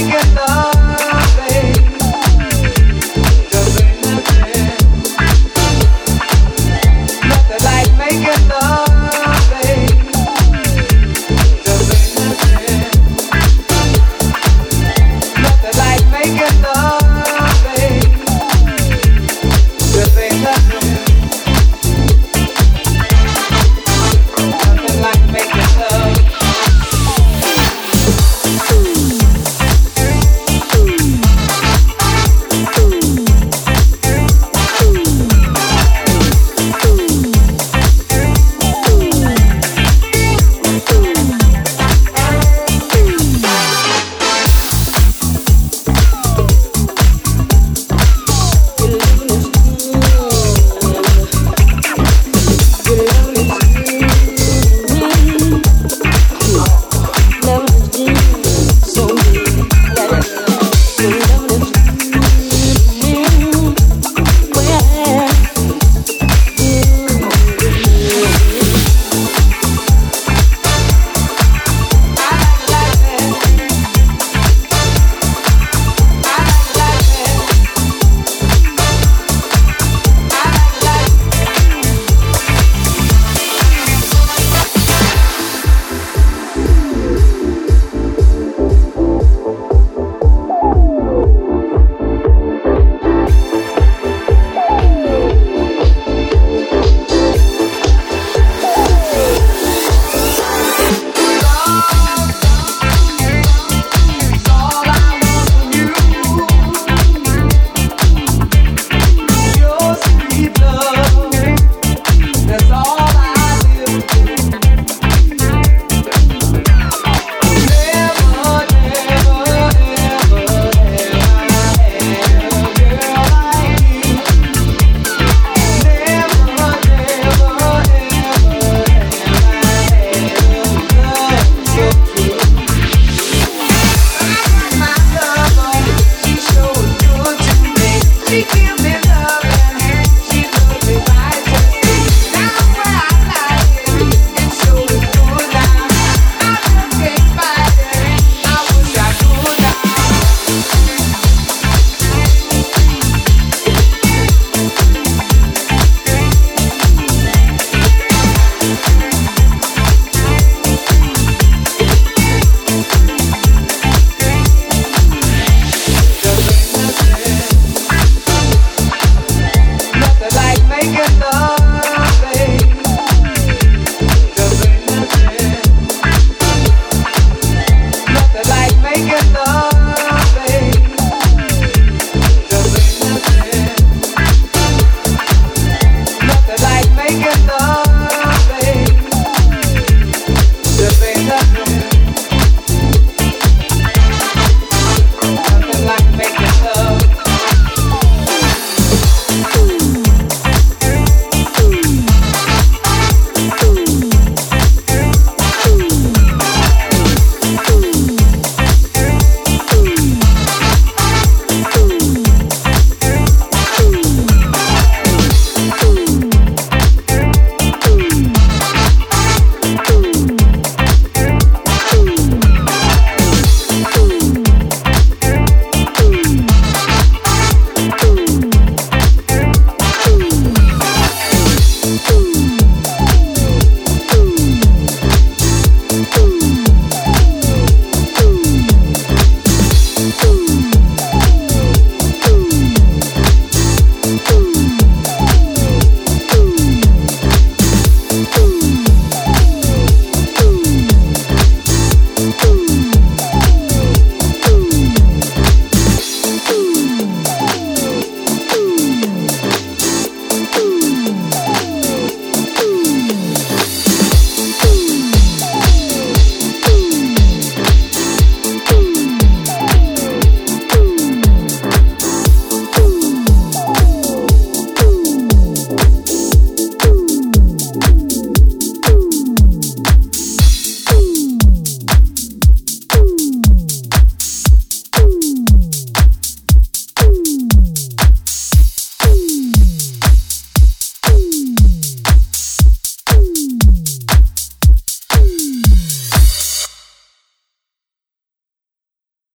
together.